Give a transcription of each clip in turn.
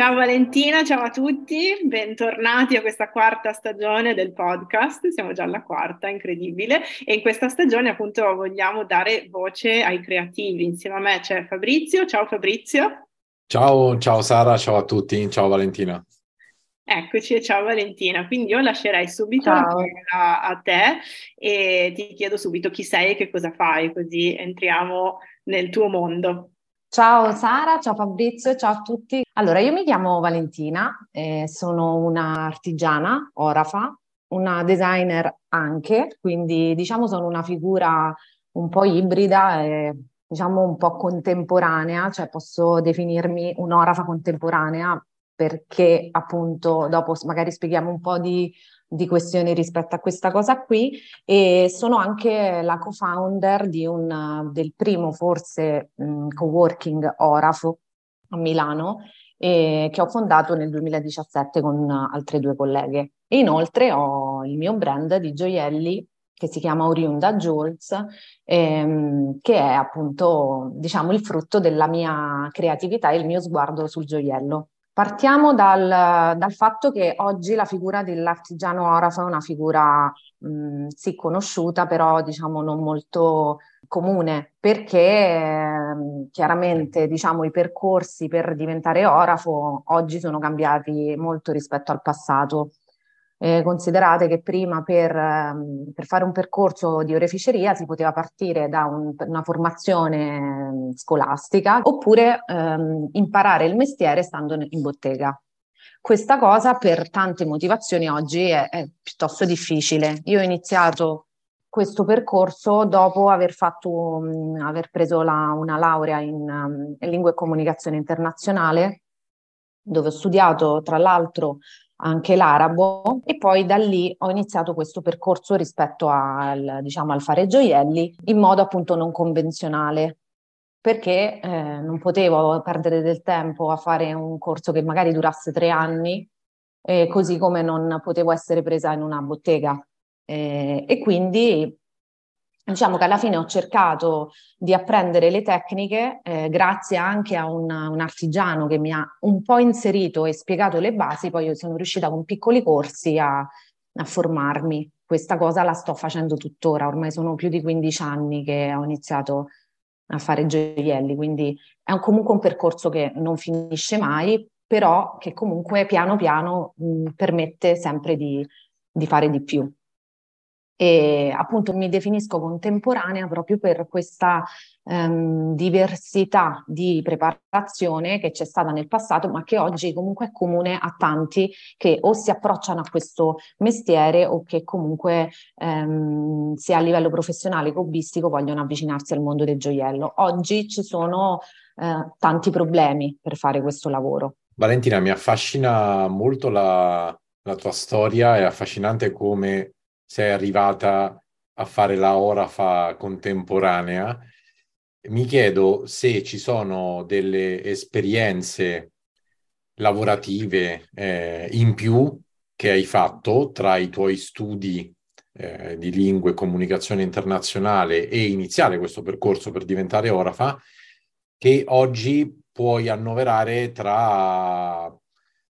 Ciao Valentina, ciao a tutti, bentornati a questa quarta stagione del podcast, siamo già alla quarta, incredibile, e in questa stagione appunto vogliamo dare voce ai creativi. Insieme a me c'è Fabrizio, ciao Fabrizio. Ciao, ciao Sara, ciao a tutti, ciao Valentina. Eccoci e ciao Valentina, quindi io lascerei subito la parola a te e ti chiedo subito chi sei e che cosa fai, così entriamo nel tuo mondo. Ciao Sara, ciao Fabrizio, ciao a tutti. Allora, io mi chiamo Valentina, eh, sono un'artigiana, orafa, una designer anche, quindi diciamo sono una figura un po' ibrida e diciamo un po' contemporanea, cioè posso definirmi un'orafa contemporanea perché appunto dopo magari spieghiamo un po' di di questioni rispetto a questa cosa qui e sono anche la co-founder di un, del primo forse mh, co-working Orafo a Milano eh, che ho fondato nel 2017 con altre due colleghe. E inoltre ho il mio brand di gioielli che si chiama Oriunda Jewels, ehm, che è appunto diciamo il frutto della mia creatività e il mio sguardo sul gioiello. Partiamo dal, dal, fatto che oggi la figura dell'artigiano orafo è una figura mh, sì conosciuta, però diciamo non molto comune, perché eh, chiaramente diciamo i percorsi per diventare orafo oggi sono cambiati molto rispetto al passato. Eh, considerate che prima per, ehm, per, fare un percorso di oreficeria si poteva partire da un, una formazione ehm, scolastica oppure ehm, imparare il mestiere stando in bottega. Questa cosa per tante motivazioni oggi è, è piuttosto difficile. Io ho iniziato questo percorso dopo aver, fatto, um, aver preso la, una laurea in, um, in e comunicazione internazionale, dove ho studiato tra l'altro anche l'arabo e poi da lì ho iniziato questo percorso rispetto al, diciamo, al fare gioielli in modo appunto non convenzionale. Perché eh, non potevo perdere del tempo a fare un corso che magari durasse tre anni eh, così come non potevo essere presa in una bottega. Eh, e quindi diciamo che alla fine ho cercato di apprendere le tecniche eh, grazie anche a un, un, artigiano che mi ha un po' inserito e spiegato le basi, poi io sono riuscita con piccoli corsi a, a formarmi. Questa cosa la sto facendo tuttora, ormai sono più di 15 anni che ho iniziato a fare gioielli, quindi è un, comunque un percorso che non finisce mai, però che comunque piano piano mh, permette sempre di, di fare di più e appunto mi definisco contemporanea proprio per questa ehm, diversità di preparazione che c'è stata nel passato, ma che oggi comunque è comune a tanti che o si approcciano a questo mestiere o che comunque ehm, sia a livello professionale che hobbistico vogliono avvicinarsi al mondo del gioiello. Oggi ci sono eh, tanti problemi per fare questo lavoro. Valentina, mi affascina molto la, la tua storia, è affascinante come sei arrivata a fare la orafa contemporanea, mi chiedo se ci sono delle esperienze lavorative eh, in più che hai fatto tra i tuoi studi eh, di lingue e comunicazione internazionale e iniziare questo percorso per diventare orafa, che oggi puoi annoverare tra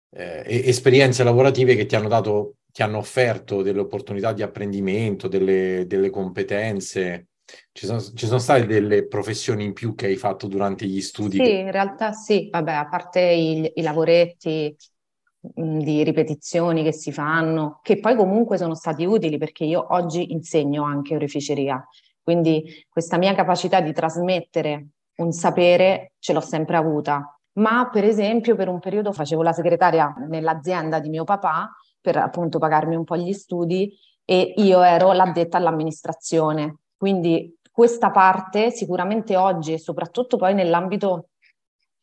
eh, esperienze lavorative che ti hanno dato ti hanno offerto delle opportunità di apprendimento, delle, delle competenze? Ci sono, ci sono, state delle professioni in più che hai fatto durante gli studi? Sì, in realtà sì, vabbè, a parte i, i lavoretti mh, di ripetizioni che si fanno, che poi comunque sono stati utili perché io oggi insegno anche oreficeria, quindi questa mia capacità di trasmettere un sapere ce l'ho sempre avuta. Ma per esempio per un periodo facevo la segretaria nell'azienda di mio papà per appunto pagarmi un po' gli studi e io ero l'addetta all'amministrazione. Quindi questa parte sicuramente oggi soprattutto poi nell'ambito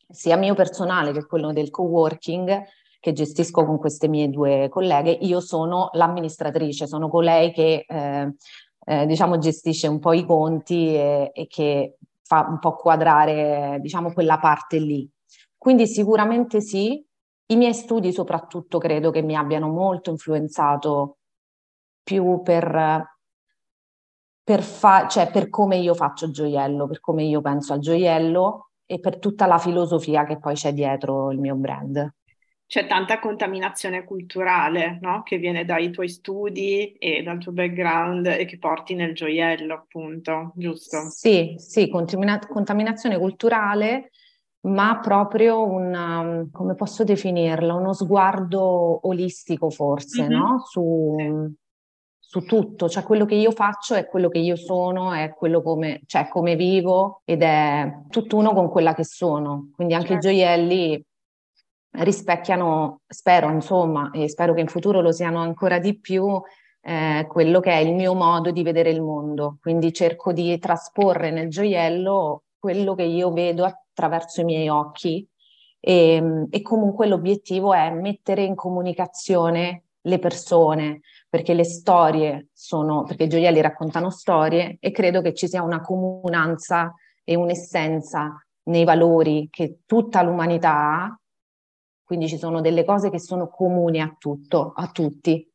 sia mio personale che quello del co-working che gestisco con queste mie due colleghe, io sono l'amministratrice, sono colei che eh, eh, diciamo gestisce un po' i conti e, e che fa un po' quadrare diciamo quella parte lì. Quindi sicuramente sì, i miei studi soprattutto credo che mi abbiano molto influenzato più per, per, fa- cioè per come io faccio gioiello, per come io penso al gioiello e per tutta la filosofia che poi c'è dietro il mio brand c'è tanta contaminazione culturale, no? Che viene dai tuoi studi e dal tuo background e che porti nel gioiello, appunto, giusto? Sì, sì, contamina- contaminazione culturale, ma proprio un, come posso definirla, uno sguardo olistico forse, mm-hmm. no? Su, su tutto, cioè quello che io faccio è quello che io sono, è quello come, cioè come vivo ed è tutt'uno con quella che sono. Quindi anche certo. i gioielli rispecchiano, spero insomma, e spero che in futuro lo siano ancora di più, eh, quello che è il mio modo di vedere il mondo. Quindi cerco di trasporre nel gioiello quello che io vedo attraverso i miei occhi e, e comunque l'obiettivo è mettere in comunicazione le persone, perché le storie sono, perché i gioielli raccontano storie e credo che ci sia una comunanza e un'essenza nei valori che tutta l'umanità ha quindi ci sono delle cose che sono comuni a tutto, a tutti.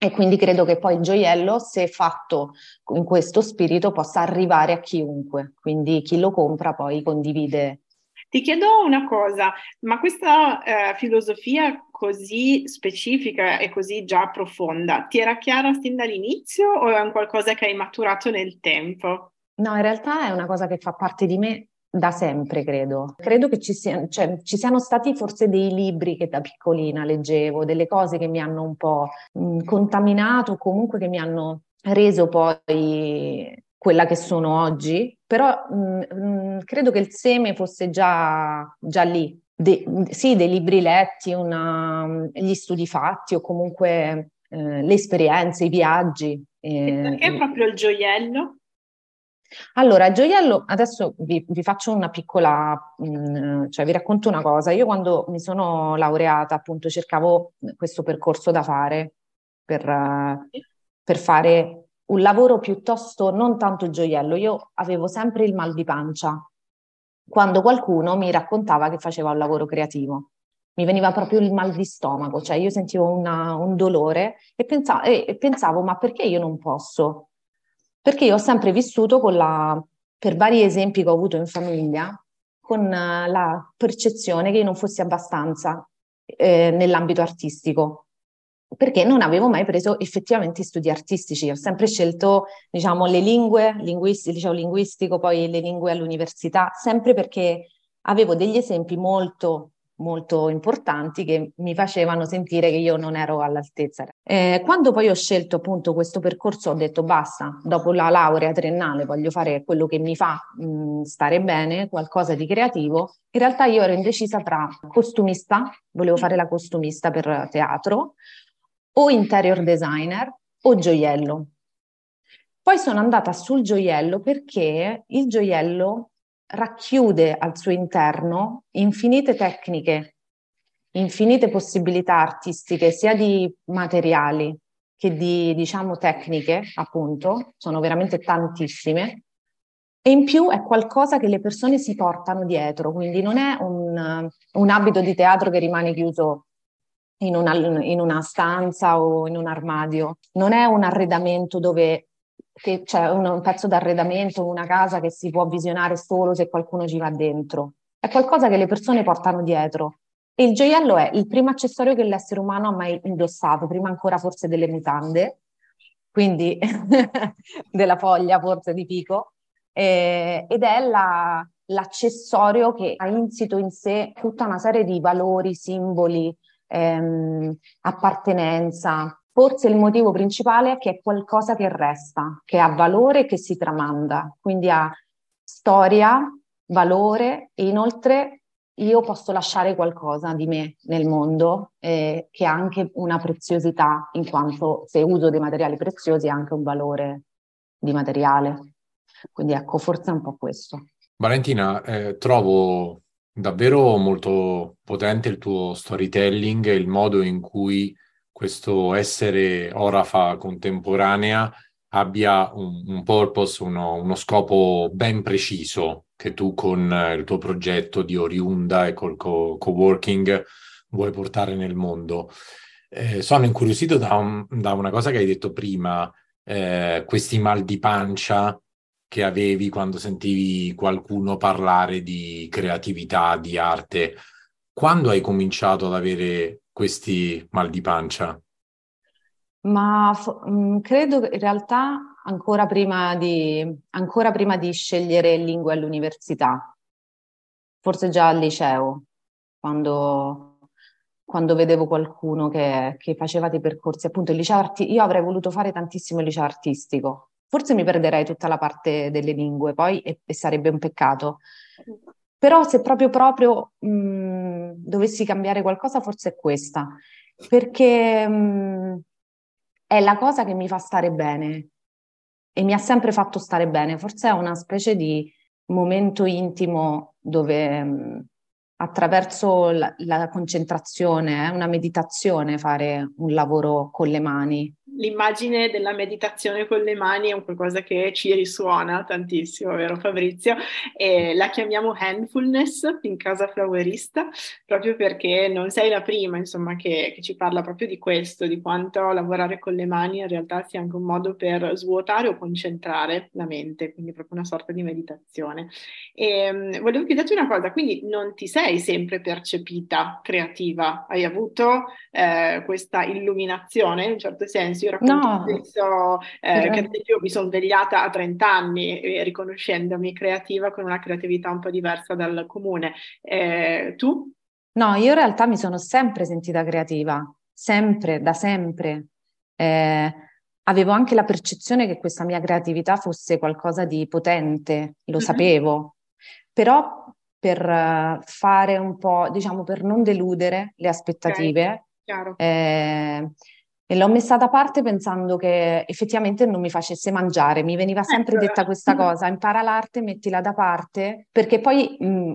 E quindi credo che poi il gioiello, se fatto in questo spirito, possa arrivare a chiunque. Quindi chi lo compra poi condivide. Ti chiedo una cosa, ma questa eh, filosofia così specifica e così già profonda, ti era chiara sin dall'inizio o è un qualcosa che hai maturato nel tempo? No, in realtà è una cosa che fa parte di me da sempre, credo. Credo che ci, sia, cioè, ci, siano stati forse dei libri che da piccolina leggevo, delle cose che mi hanno un po' mh, contaminato, comunque che mi hanno reso poi quella che sono oggi, però mh, mh, credo che il seme fosse già, già lì. De, sì, dei libri letti, una, gli studi fatti o comunque eh, le esperienze, i viaggi. Eh, perché proprio il gioiello? Allora, gioiello, adesso vi, vi faccio una piccola, mh, mm, cioè vi racconto una cosa. Io quando mi sono laureata, appunto, cercavo questo percorso da fare per, uh, per fare un lavoro piuttosto non tanto gioiello. Io avevo sempre il mal di pancia quando qualcuno mi raccontava che faceva un lavoro creativo. Mi veniva proprio il mal di stomaco, cioè io sentivo una, un dolore e pensavo, e pensavo, ma perché io non posso? Perché io ho sempre vissuto con la, per vari esempi che ho avuto in famiglia, con eh, la percezione che io non fossi abbastanza eh, nell'ambito artistico, perché non avevo mai preso effettivamente studi artistici, ho sempre scelto, diciamo, le lingue, linguistico, liceo linguistico, poi le lingue all'università, sempre perché avevo degli esempi molto molto importanti che mi facevano sentire che io non ero all'altezza. Eh, quando poi ho scelto appunto questo percorso ho detto basta, dopo la laurea triennale voglio fare quello che mi fa mh, mm, stare bene, qualcosa di creativo. In realtà io ero indecisa tra costumista, volevo fare la costumista per teatro, o interior designer o gioiello. Poi sono andata sul gioiello perché il gioiello racchiude al suo interno infinite tecniche, infinite possibilità artistiche, sia di materiali che di, diciamo, tecniche, appunto, sono veramente tantissime. E in più è qualcosa che le persone si portano dietro, quindi non è un, un abito di teatro che rimane chiuso in una, in una stanza o in un armadio, non è un arredamento dove che c'è un, un pezzo d'arredamento, una casa che si può visionare solo se qualcuno ci va dentro. È qualcosa che le persone portano dietro. E il gioiello è il primo accessorio che l'essere umano ha mai indossato, prima ancora forse delle mutande, quindi della foglia forse di pico, eh, ed è la, l'accessorio che ha insito in sé tutta una serie di valori, simboli, ehm, appartenenza, Forse il motivo principale è che è qualcosa che resta, che ha valore e che si tramanda, quindi ha storia, valore e inoltre io posso lasciare qualcosa di me nel mondo eh, che ha anche una preziosità, in quanto se uso dei materiali preziosi ha anche un valore di materiale. Quindi ecco, forse è un po' questo. Valentina, eh, trovo davvero molto potente il tuo storytelling e il modo in cui questo essere orafa contemporanea abbia un, un purpose, uno, uno, scopo ben preciso che tu con il tuo progetto di Oriunda e col co- co-working vuoi portare nel mondo. Eh, sono incuriosito da, un, da, una cosa che hai detto prima, eh, questi mal di pancia che avevi quando sentivi qualcuno parlare di creatività, di arte. Quando hai cominciato ad avere questi mal di pancia? Ma f- mm, credo che in realtà ancora prima, di, ancora prima di scegliere lingue all'università, forse già al liceo, quando, quando vedevo qualcuno che, che, faceva dei percorsi, appunto il liceo arti- io avrei voluto fare tantissimo il liceo artistico, forse mi perderei tutta la parte delle lingue poi e, e sarebbe un peccato. Però se proprio proprio mh, mm, dovessi cambiare qualcosa, forse è questa, perché mh, mm, è la cosa che mi fa stare bene. E mi ha sempre fatto stare bene. Forse è una specie di momento intimo dove mh, attraverso la, la concentrazione, è una meditazione fare un lavoro con le mani l'immagine della meditazione con le mani è un qualcosa che ci risuona tantissimo, vero Fabrizio? E la chiamiamo handfulness in casa flowerista, proprio perché non sei la prima, insomma, che, che, ci parla proprio di questo, di quanto lavorare con le mani in realtà sia anche un modo per svuotare o concentrare la mente, quindi proprio una sorta di meditazione. E um, volevo chiederti una cosa, quindi non ti sei sempre percepita creativa, hai avuto eh, questa illuminazione in un certo senso? Io racconto no. spesso eh, che io mi sono svegliata a 30 anni eh, riconoscendomi creativa con una creatività un po' diversa dal comune. Eh, tu? No, io in realtà mi sono sempre sentita creativa, sempre, da sempre. Eh, avevo anche la percezione che questa mia creatività fosse qualcosa di potente, lo mm-hmm. sapevo, però per uh, fare un po', diciamo, per non deludere le aspettative, okay. eh, e l'ho messa da parte pensando che effettivamente non mi facesse mangiare. Mi veniva sempre ecco. detta questa cosa, impara l'arte, mettila da parte, perché poi mh,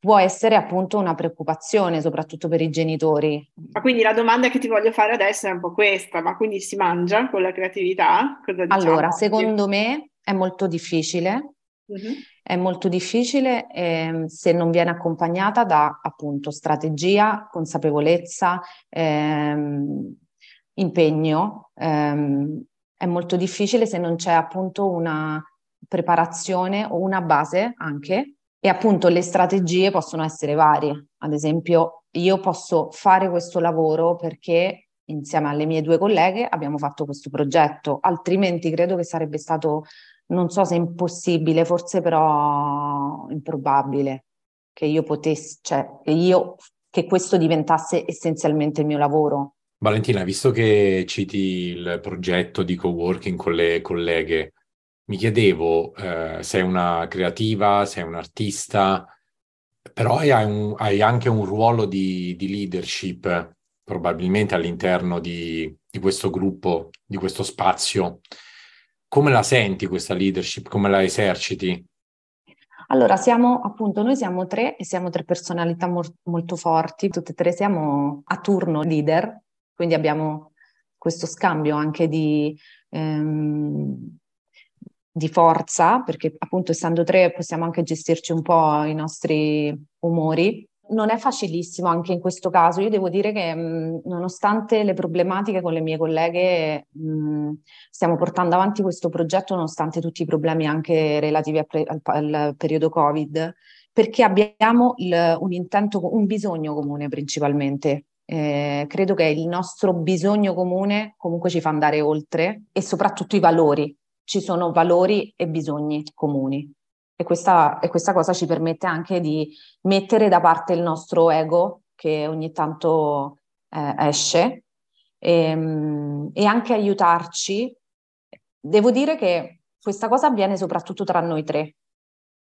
può essere appunto una preoccupazione, soprattutto per i genitori. Ma quindi la domanda che ti voglio fare adesso è un po' questa, ma quindi si mangia con la creatività? Diciamo? Allora, secondo me è molto difficile. Uh-huh. È molto difficile eh, se non viene accompagnata da appunto strategia, consapevolezza, ehm, impegno, ehm, è molto difficile se non c'è appunto una preparazione o una base anche e appunto le strategie possono essere varie. Ad esempio, io posso fare questo lavoro perché insieme alle mie due colleghe abbiamo fatto questo progetto, altrimenti credo che sarebbe stato, non so se impossibile, forse però improbabile che io potessi, cioè che io che questo diventasse essenzialmente il mio lavoro. Valentina, visto che citi il progetto di coworking con le colleghe, mi chiedevo, eh, sei una creativa, sei un artista, però hai, un, hai anche un ruolo di, di, leadership probabilmente all'interno di, di questo gruppo, di questo spazio. Come la senti questa leadership? Come la eserciti? Allora, siamo appunto, noi siamo tre e siamo tre personalità mo- molto forti, tutte e tre siamo a turno leader quindi abbiamo questo scambio anche di, ehm, di forza, perché appunto essendo tre possiamo anche gestirci un po' i nostri umori. Non è facilissimo anche in questo caso. Io devo dire che mh, nonostante le problematiche con le mie colleghe, mh, stiamo portando avanti questo progetto nonostante tutti i problemi anche relativi pre- al, al periodo Covid, perché abbiamo il, un intento, un bisogno comune principalmente, eh, credo che il nostro bisogno comune comunque ci fa andare oltre e soprattutto i valori. Ci sono valori e bisogni comuni e questa, e questa cosa ci permette anche di mettere da parte il nostro ego che ogni tanto eh, esce e, ehm, e anche aiutarci. Devo dire che questa cosa avviene soprattutto tra noi tre,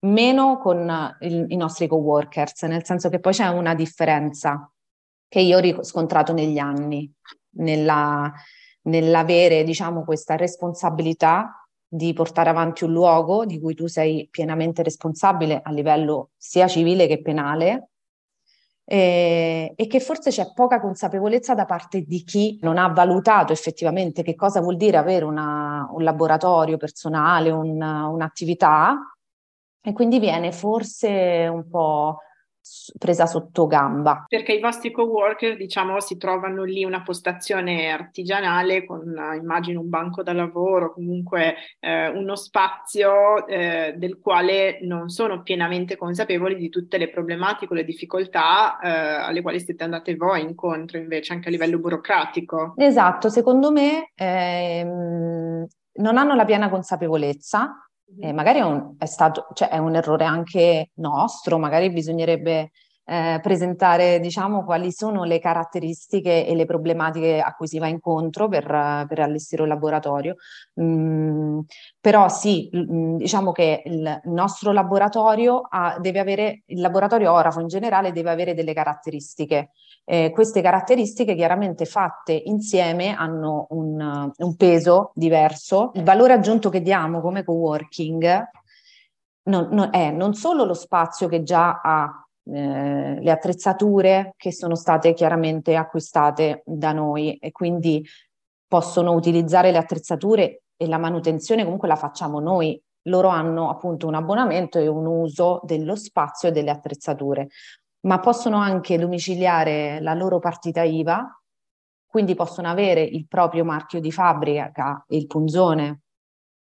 meno con il, i nostri coworkers, nel senso che poi c'è una differenza che io ho riscontrato negli anni, nella, nell'avere, diciamo, questa responsabilità di portare avanti un luogo di cui tu sei pienamente responsabile a livello sia civile che penale eh, e che forse c'è poca consapevolezza da parte di chi non ha valutato effettivamente che cosa vuol dire avere una, un laboratorio personale, un, un'attività e quindi viene forse un po' presa sotto gamba. Perché i vostri co-worker, diciamo, si trovano lì una postazione artigianale con, immagino, un banco da lavoro, comunque eh, uno spazio eh, del quale non sono pienamente consapevoli di tutte le problematiche o le difficoltà eh, alle quali siete andate voi incontro, invece, anche a livello burocratico. Esatto, secondo me ehm, non hanno la piena consapevolezza eh, magari è un, è, stato, cioè è un errore anche nostro, magari bisognerebbe eh, presentare diciamo, quali sono le caratteristiche e le problematiche a cui si va incontro per, per allestire un laboratorio. Mm, però sì, mm, diciamo che il nostro laboratorio ha, deve avere, il laboratorio orafo in generale deve avere delle caratteristiche. Eh, queste caratteristiche chiaramente fatte insieme hanno un, un peso diverso. Il valore aggiunto che diamo come co-working non, non, è non solo lo spazio che già ha eh, le attrezzature che sono state chiaramente acquistate da noi e quindi possono utilizzare le attrezzature e la manutenzione comunque la facciamo noi. Loro hanno appunto un abbonamento e un uso dello spazio e delle attrezzature, ma possono anche domiciliare la loro partita IVA, quindi possono avere il proprio marchio di fabbrica, il punzone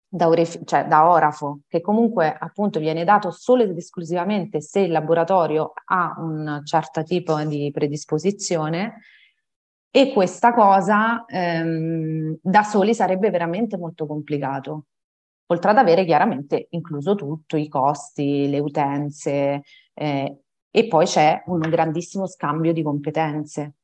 da, oref- cioè da orafo, che comunque appunto viene dato solo ed esclusivamente se il laboratorio ha un certo tipo di predisposizione. E questa cosa ehm, da soli sarebbe veramente molto complicato, oltre ad avere chiaramente incluso tutto, i costi, le utenze eh, e poi c'è un grandissimo scambio di competenze,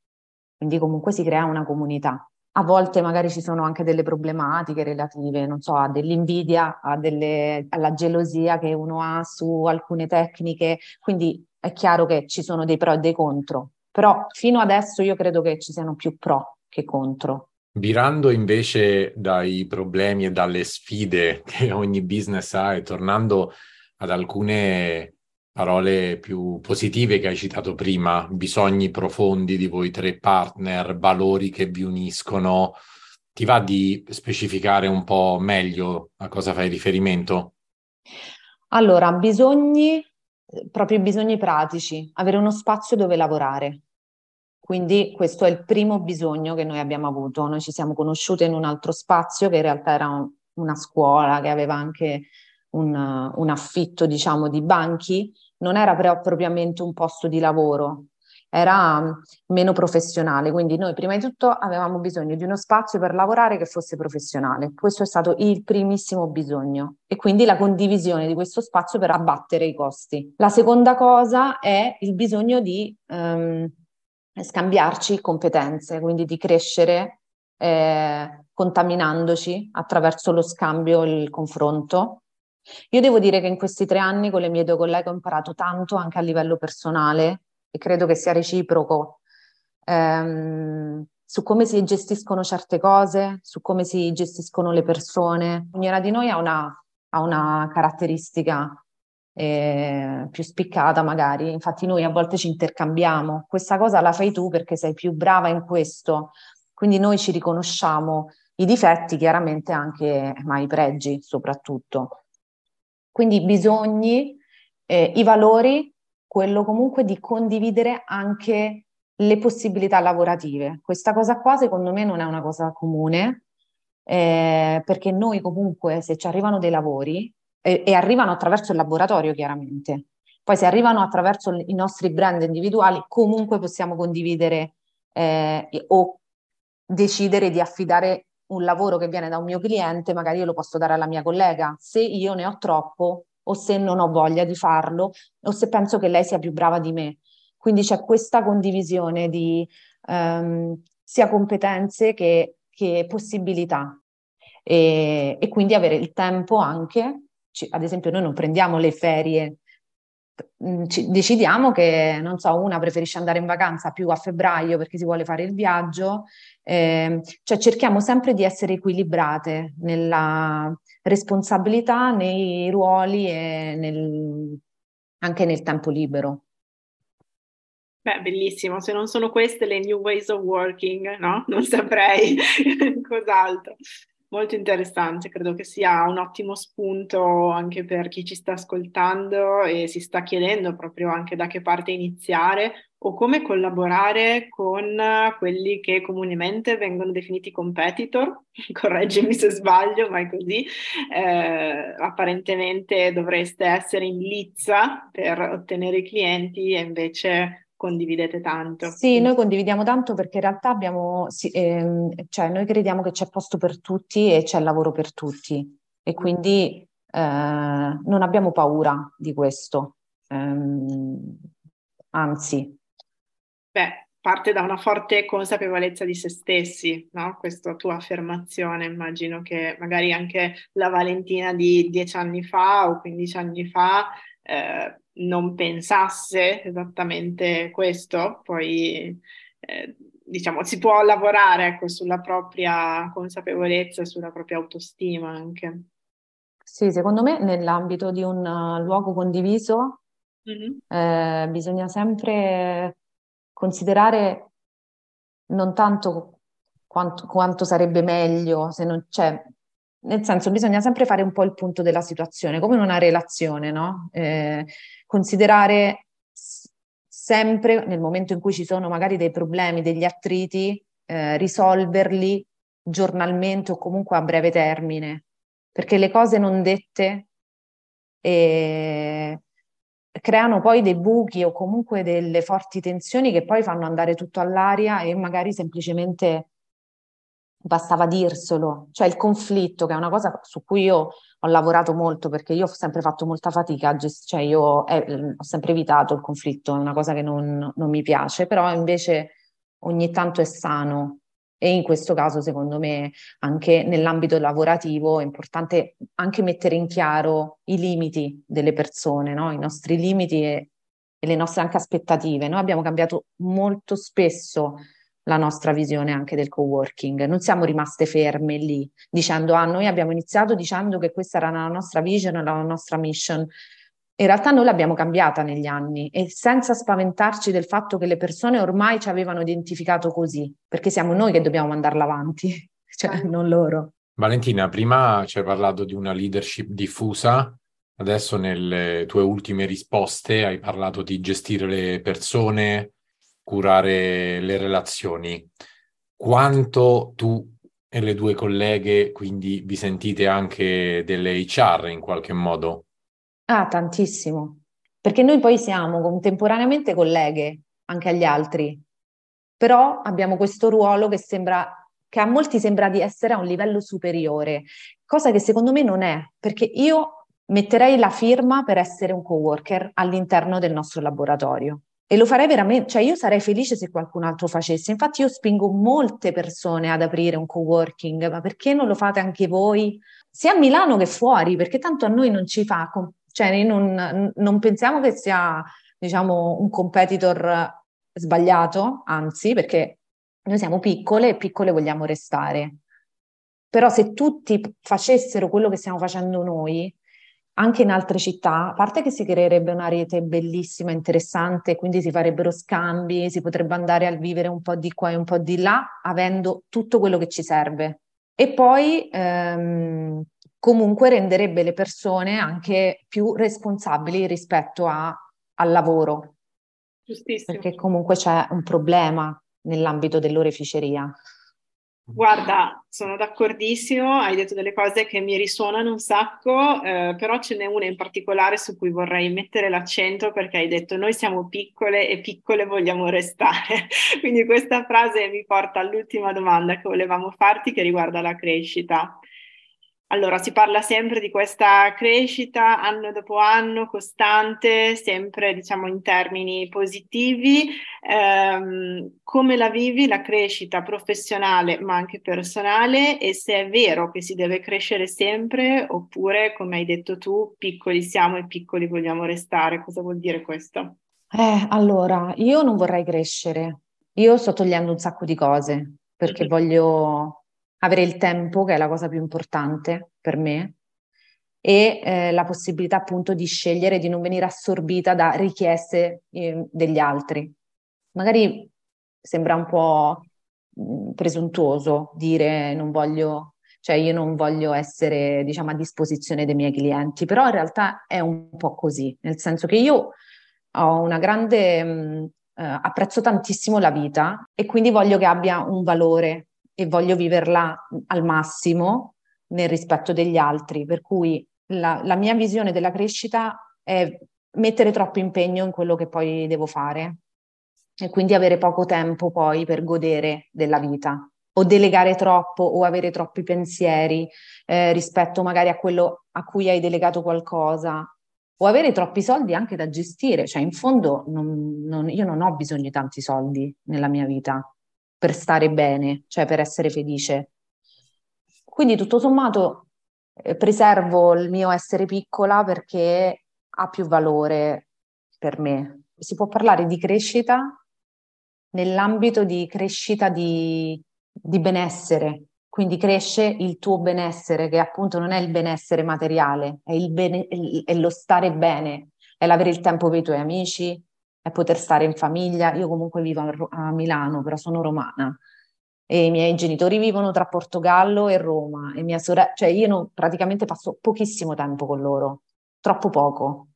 quindi comunque si crea una comunità. A volte magari ci sono anche delle problematiche relative, non so, a dell'invidia, a delle, alla gelosia che uno ha su alcune tecniche, quindi è chiaro che ci sono dei pro e dei contro, però fino adesso io credo che ci siano più pro che contro. Virando invece dai problemi e dalle sfide che ogni business ha e tornando ad alcune parole più positive che hai citato prima, bisogni profondi di voi tre partner, valori che vi uniscono. Ti va di specificare un po' meglio a cosa fai riferimento? Allora, bisogni, proprio bisogni pratici, avere uno spazio dove lavorare. Quindi questo è il primo bisogno che noi abbiamo avuto. Noi ci siamo conosciute in un altro spazio che in realtà era un, una scuola che aveva anche un, un affitto, diciamo, di banchi non era propriamente un posto di lavoro, era mm, meno professionale. Quindi noi prima di tutto avevamo bisogno di uno spazio per lavorare che fosse professionale. Questo è stato il primissimo bisogno e quindi la condivisione di questo spazio per abbattere i costi. La seconda cosa è il bisogno di um, scambiarci competenze, quindi di crescere eh, contaminandoci attraverso lo scambio il confronto io devo dire che in questi tre anni con le mie due colleghe ho imparato tanto anche a livello personale e credo che sia reciproco ehm, su come si gestiscono certe cose, su come si gestiscono le persone. Ognuna di noi ha una, ha una caratteristica eh, più spiccata magari, infatti noi a volte ci intercambiamo, questa cosa la fai tu perché sei più brava in questo, quindi noi ci riconosciamo i difetti chiaramente anche, ma i pregi soprattutto. Quindi i bisogni, eh, i valori, quello comunque di condividere anche le possibilità lavorative. Questa cosa qua secondo me non è una cosa comune, eh, perché noi comunque se ci arrivano dei lavori, eh, e arrivano attraverso il laboratorio chiaramente, poi se arrivano attraverso i nostri brand individuali, comunque possiamo condividere eh, o decidere di affidare un lavoro che viene da un mio cliente, magari io lo posso dare alla mia collega. Se io ne ho troppo o se non ho voglia di farlo o se penso che lei sia più brava di me. Quindi c'è questa condivisione di um, sia competenze che, che possibilità e, e, quindi avere il tempo anche ad esempio noi non prendiamo le ferie decidiamo che, non so, una preferisce andare in vacanza più a febbraio perché si vuole fare il viaggio, eh, cioè cerchiamo sempre di essere equilibrate nella responsabilità, nei ruoli e nel, anche nel tempo libero. Beh, bellissimo, se non sono queste le new ways of working, no? Non saprei cos'altro molto interessante, credo che sia un ottimo spunto anche per chi ci sta ascoltando e si sta chiedendo proprio anche da che parte iniziare o come collaborare con quelli che comunemente vengono definiti competitor, correggimi se sbaglio, ma è così, eh, apparentemente dovreste essere in lizza per ottenere i clienti e invece condividete tanto. Sì, noi condividiamo tanto perché in realtà abbiamo, sì, ehm, cioè noi crediamo che c'è posto per tutti e c'è lavoro per tutti e quindi eh, non abbiamo paura di questo, ehm, anzi. Beh, parte da una forte consapevolezza di se stessi, no? Questa tua affermazione, immagino che magari anche la Valentina di dieci anni fa o quindici anni fa eh, non pensasse esattamente questo, poi eh, diciamo si può lavorare ecco, sulla propria consapevolezza, sulla propria autostima anche. Sì, secondo me nell'ambito di un uh, luogo condiviso mm-hmm. eh, bisogna sempre considerare non tanto quanto, quanto sarebbe meglio, se non c'è, nel senso bisogna sempre fare un po' il punto della situazione, come in una relazione, no? Eh, considerare sempre nel momento in cui ci sono magari dei problemi, degli attriti, eh, risolverli giornalmente o comunque a breve termine, perché le cose non dette eh, creano poi dei buchi o comunque delle forti tensioni che poi fanno andare tutto all'aria e magari semplicemente bastava dirselo, cioè il conflitto, che è una cosa su cui io ho lavorato molto perché io ho sempre fatto molta fatica, gest- cioè io eh, ho sempre evitato il conflitto, è una cosa che non, non mi piace, però invece ogni tanto è sano e in questo caso secondo me anche nell'ambito lavorativo è importante anche mettere in chiaro i limiti delle persone, no? i nostri limiti e, e le nostre anche aspettative. Noi abbiamo cambiato molto spesso la nostra visione anche del co-working. Non siamo rimaste ferme lì dicendo ah noi abbiamo iniziato dicendo che questa era la nostra vision, la nostra mission. In realtà noi l'abbiamo cambiata negli anni e senza spaventarci del fatto che le persone ormai ci avevano identificato così, perché siamo noi che dobbiamo mandarla avanti, cioè non loro. Valentina, prima ci hai parlato di una leadership diffusa, adesso nelle tue ultime risposte hai parlato di gestire le persone, curare le relazioni. Quanto tu e le due colleghe quindi vi sentite anche delle HR in qualche modo? Ah, tantissimo, perché noi poi siamo contemporaneamente colleghe anche agli altri, però abbiamo questo ruolo che sembra che a molti sembra di essere a un livello superiore, cosa che secondo me non è, perché io metterei la firma per essere un coworker all'interno del nostro laboratorio. E lo farei veramente, cioè io sarei felice se qualcun altro facesse. Infatti io spingo molte persone ad aprire un co-working, ma perché non lo fate anche voi? Sia a Milano che fuori, perché tanto a noi non ci fa, cioè non, non pensiamo che sia, diciamo, un competitor sbagliato, anzi, perché noi siamo piccole e piccole vogliamo restare. Però se tutti facessero quello che stiamo facendo noi, anche in altre città, a parte che si creerebbe una rete bellissima, interessante, quindi si farebbero scambi, si potrebbe andare a vivere un po' di qua e un po' di là, avendo tutto quello che ci serve. E poi ehm, comunque renderebbe le persone anche più responsabili rispetto a, al lavoro. Giustissimo. Perché comunque c'è un problema nell'ambito dell'oreficeria. Guarda, sono d'accordissimo, hai detto delle cose che mi risuonano un sacco, eh, però ce n'è una in particolare su cui vorrei mettere l'accento perché hai detto noi siamo piccole e piccole vogliamo restare. Quindi questa frase mi porta all'ultima domanda che volevamo farti che riguarda la crescita. Allora, si parla sempre di questa crescita anno dopo anno, costante, sempre diciamo in termini positivi. Eh, come la vivi la crescita professionale ma anche personale e se è vero che si deve crescere sempre oppure, come hai detto tu, piccoli siamo e piccoli vogliamo restare. Cosa vuol dire questo? Eh, allora, io non vorrei crescere. Io sto togliendo un sacco di cose perché mm-hmm. voglio avere il tempo, che è la cosa più importante per me, e eh, la possibilità appunto di scegliere di non venire assorbita da richieste eh, degli altri. Magari sembra un po' mm, presuntuoso dire non voglio, cioè io non voglio essere diciamo a disposizione dei miei clienti, però in realtà è un po' così, nel senso che io ho una grande mh, mm, eh, apprezzo tantissimo la vita e quindi voglio che abbia un valore e voglio viverla al massimo nel rispetto degli altri, per cui la, la mia visione della crescita è mettere troppo impegno in quello che poi devo fare e quindi avere poco tempo poi per godere della vita o delegare troppo o avere troppi pensieri eh, rispetto magari a quello a cui hai delegato qualcosa o avere troppi soldi anche da gestire, cioè in fondo non, non, io non ho bisogno di tanti soldi nella mia vita, per stare bene, cioè per essere felice. Quindi tutto sommato eh, preservo il mio essere piccola perché ha più valore per me. Si può parlare di crescita nell'ambito di crescita di, di benessere, quindi cresce il tuo benessere, che appunto non è il benessere materiale, è, il bene, è lo stare bene, è l'avere il tempo per i tuoi amici, è poter stare in famiglia. Io comunque vivo a, Milano, però sono romana e i miei genitori vivono tra Portogallo e Roma e mia sorella, cioè io non, praticamente passo pochissimo tempo con loro, troppo poco,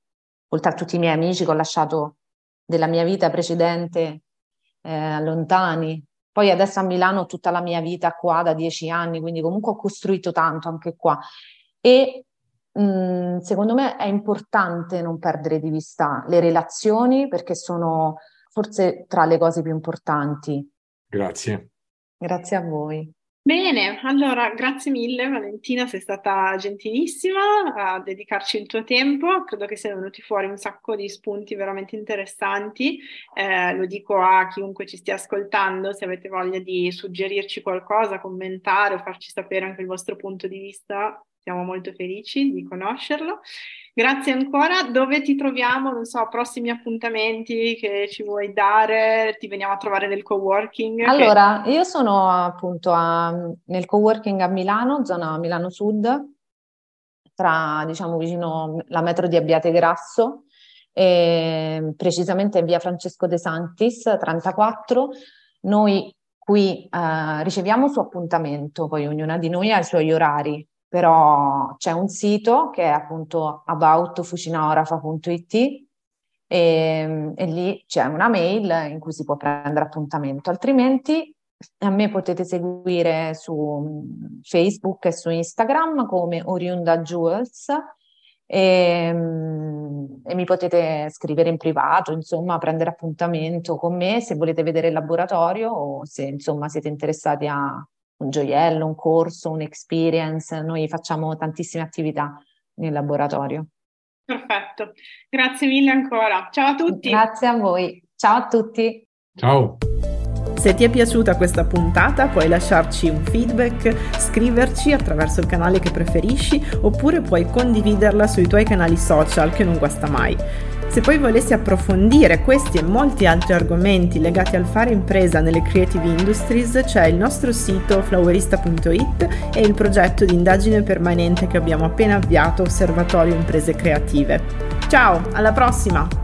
oltre a tutti i miei amici che ho lasciato della mia vita precedente eh, lontani. Poi adesso a Milano tutta la mia vita qua da dieci anni, quindi comunque ho costruito tanto anche qua. E Mm, secondo me è importante non perdere di vista le relazioni perché sono forse tra le cose più importanti. Grazie. Grazie a voi. Bene, allora grazie mille Valentina, sei stata gentilissima a dedicarci il tuo tempo, credo che siano venuti fuori un sacco di spunti veramente interessanti, eh, lo dico a chiunque ci stia ascoltando, se avete voglia di suggerirci qualcosa, commentare o farci sapere anche il vostro punto di vista, siamo molto felici di conoscerlo. Grazie ancora. Dove ti troviamo? Non so, prossimi appuntamenti che ci vuoi dare? Ti veniamo a trovare nel coworking? Allora, che... io sono appunto a, nel coworking a Milano, zona Milano Sud, tra diciamo vicino la metro di Abbiate Grasso, e, precisamente in via Francesco De Santis 34. Noi qui eh, riceviamo su appuntamento, poi ognuna di noi ha i suoi orari però c'è un sito che è appunto aboutfucinaorafa.it e, e lì c'è una mail in cui si può prendere appuntamento, altrimenti a me potete seguire su Facebook e su Instagram come Oriunda Jewels e, e, mi potete scrivere in privato, insomma, prendere appuntamento con me se volete vedere il laboratorio o se insomma siete interessati a un gioiello, un corso, un'experience. Noi facciamo tantissime attività nel laboratorio. Perfetto, grazie mille ancora. Ciao a tutti. Grazie a voi. Ciao a tutti. Ciao. Se ti è piaciuta questa puntata puoi lasciarci un feedback, scriverci attraverso il canale che preferisci oppure puoi condividerla sui tuoi canali social che non guasta mai. Se poi volessi approfondire questi e molti altri argomenti legati al fare impresa nelle creative industries, c'è il nostro sito flowerista.it e il progetto di indagine permanente che abbiamo appena avviato, Osservatorio Imprese Creative. Ciao, alla prossima!